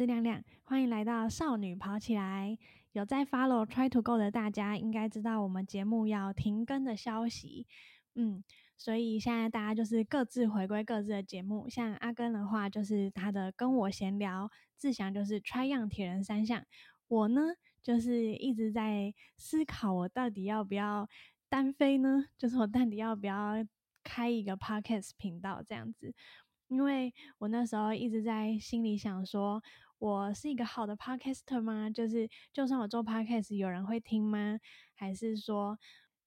是亮亮，欢迎来到少女跑起来。有在 follow Try to Go 的大家，应该知道我们节目要停更的消息。嗯，所以现在大家就是各自回归各自的节目。像阿根的话，就是他的跟我闲聊；志祥就是 Try 样铁人三项。我呢，就是一直在思考，我到底要不要单飞呢？就是我到底要不要开一个 podcast 频道这样子？因为我那时候一直在心里想说，我是一个好的 podcaster 吗？就是就算我做 podcast，有人会听吗？还是说，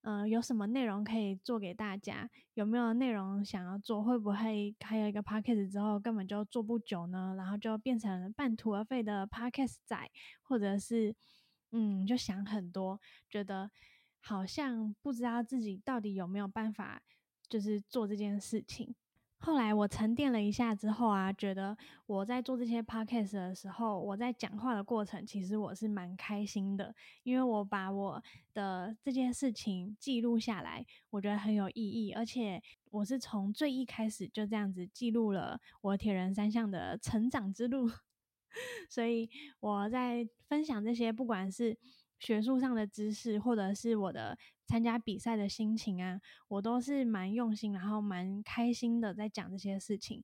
嗯，有什么内容可以做给大家？有没有内容想要做？会不会开了一个 podcast 之后根本就做不久呢？然后就变成半途而废的 podcast 仔，或者是，嗯，就想很多，觉得好像不知道自己到底有没有办法，就是做这件事情。后来我沉淀了一下之后啊，觉得我在做这些 podcast 的时候，我在讲话的过程，其实我是蛮开心的，因为我把我的这件事情记录下来，我觉得很有意义，而且我是从最一开始就这样子记录了我铁人三项的成长之路，所以我在分享这些，不管是。学术上的知识，或者是我的参加比赛的心情啊，我都是蛮用心，然后蛮开心的在讲这些事情。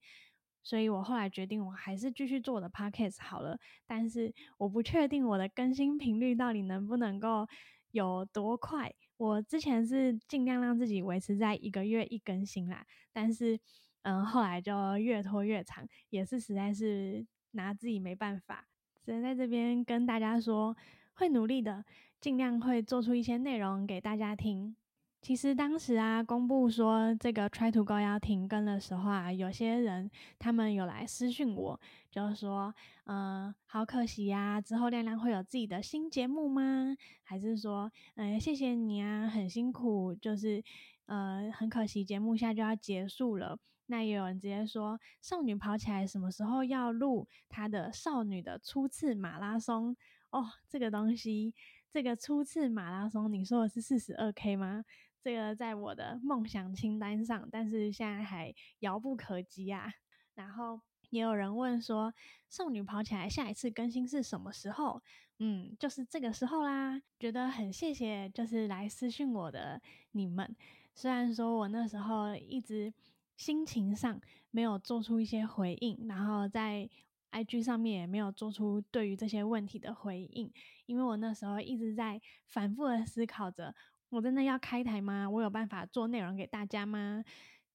所以我后来决定，我还是继续做我的 podcast 好了。但是我不确定我的更新频率到底能不能够有多快。我之前是尽量让自己维持在一个月一更新啦，但是嗯，后来就越拖越长，也是实在是拿自己没办法。只能在这边跟大家说。会努力的，尽量会做出一些内容给大家听。其实当时啊，公布说这个 Try to Go 要停更的时候啊，有些人他们有来私讯我，就是说，嗯，好可惜呀，之后亮亮会有自己的新节目吗？还是说，嗯，谢谢你啊，很辛苦，就是，呃，很可惜节目现在就要结束了。那也有人直接说，少女跑起来什么时候要录她的少女的初次马拉松？哦，这个东西，这个初次马拉松，你说的是四十二 K 吗？这个在我的梦想清单上，但是现在还遥不可及啊。然后也有人问说，少女跑起来下一次更新是什么时候？嗯，就是这个时候啦。觉得很谢谢，就是来私讯我的你们。虽然说我那时候一直心情上没有做出一些回应，然后在。IG 上面也没有做出对于这些问题的回应，因为我那时候一直在反复的思考着，我真的要开台吗？我有办法做内容给大家吗？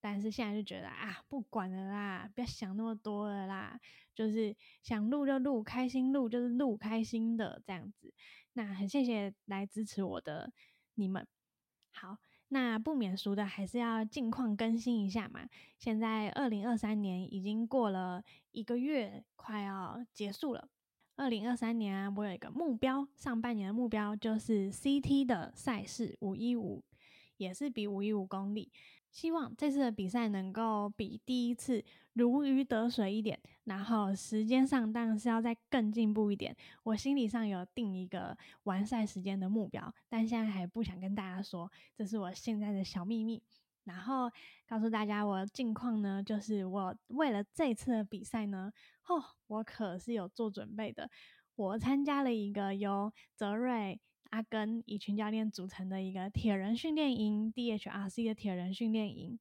但是现在就觉得啊，不管了啦，不要想那么多了啦，就是想录就录，开心录就是录开心的这样子。那很谢谢来支持我的你们，好。那不免俗的，还是要近况更新一下嘛。现在二零二三年已经过了一个月，快要结束了。二零二三年啊，我有一个目标，上半年的目标就是 CT 的赛事五一五。也是比五一五公里，希望这次的比赛能够比第一次如鱼得水一点，然后时间上当然是要再更进步一点。我心理上有定一个完赛时间的目标，但现在还不想跟大家说，这是我现在的小秘密。然后告诉大家我的近况呢，就是我为了这次的比赛呢，哦，我可是有做准备的，我参加了一个由泽瑞。阿根以群教练组成的一个铁人训练营，DHRC 的铁人训练营，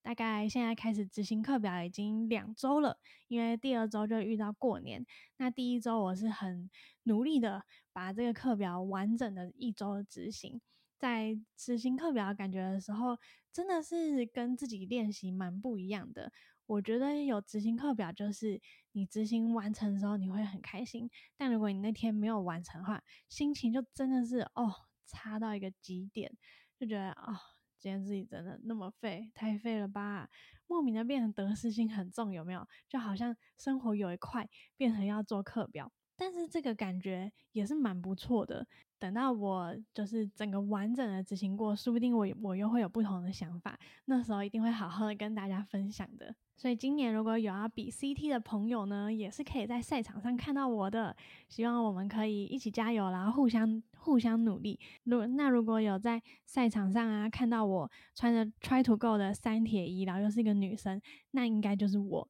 大概现在开始执行课表已经两周了，因为第二周就遇到过年，那第一周我是很努力的把这个课表完整的一周执行。在执行课表感觉的时候，真的是跟自己练习蛮不一样的。我觉得有执行课表，就是你执行完成的时候你会很开心，但如果你那天没有完成的话，心情就真的是哦差到一个极点，就觉得哦今天自己真的那么废，太废了吧，莫名的变成得失心很重，有没有？就好像生活有一块变成要做课表。但是这个感觉也是蛮不错的。等到我就是整个完整的执行过，说不定我我又会有不同的想法。那时候一定会好好的跟大家分享的。所以今年如果有要比 CT 的朋友呢，也是可以在赛场上看到我的。希望我们可以一起加油，然后互相互相努力。如那如果有在赛场上啊看到我穿着 Try to Go 的三铁衣，然后又是一个女生，那应该就是我。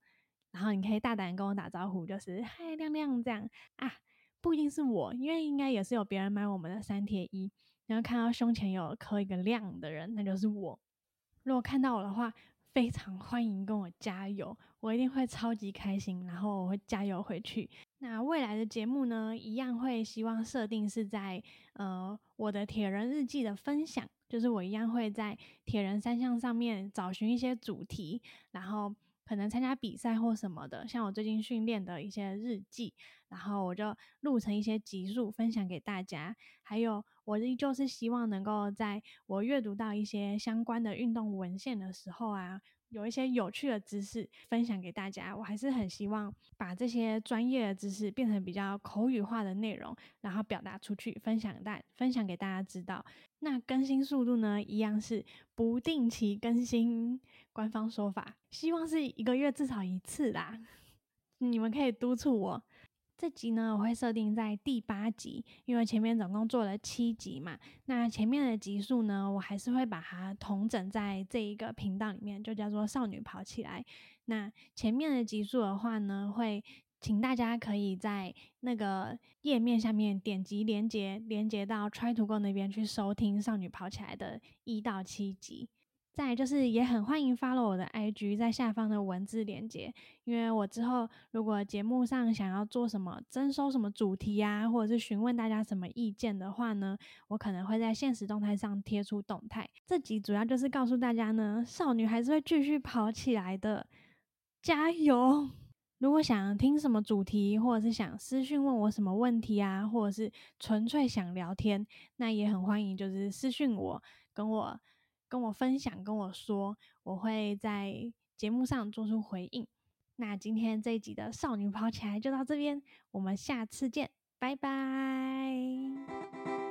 然后你可以大胆跟我打招呼，就是嗨亮亮这样啊，不一定是我，因为应该也是有别人买我们的三贴一，然后看到胸前有刻一个亮的人，那就是我。如果看到我的话，非常欢迎跟我加油，我一定会超级开心，然后我会加油回去。那未来的节目呢，一样会希望设定是在呃我的铁人日记的分享，就是我一样会在铁人三项上面找寻一些主题，然后。可能参加比赛或什么的，像我最近训练的一些日记，然后我就录成一些集数分享给大家。还有，我依旧是希望能够在我阅读到一些相关的运动文献的时候啊。有一些有趣的知识分享给大家，我还是很希望把这些专业的知识变成比较口语化的内容，然后表达出去，分享大分享给大家知道。那更新速度呢，一样是不定期更新，官方说法，希望是一个月至少一次啦。你们可以督促我。这集呢，我会设定在第八集，因为前面总共做了七集嘛。那前面的集数呢，我还是会把它统整在这一个频道里面，就叫做“少女跑起来”。那前面的集数的话呢，会请大家可以在那个页面下面点击连接，连接到 Try to Go 那边去收听“少女跑起来”的一到七集。再就是也很欢迎 follow 我的 IG，在下方的文字连接，因为我之后如果节目上想要做什么征收什么主题啊，或者是询问大家什么意见的话呢，我可能会在现实动态上贴出动态。这集主要就是告诉大家呢，少女还是会继续跑起来的，加油！如果想听什么主题，或者是想私讯问我什么问题啊，或者是纯粹想聊天，那也很欢迎，就是私讯我，跟我。跟我分享，跟我说，我会在节目上做出回应。那今天这一集的少女跑起来就到这边，我们下次见，拜拜。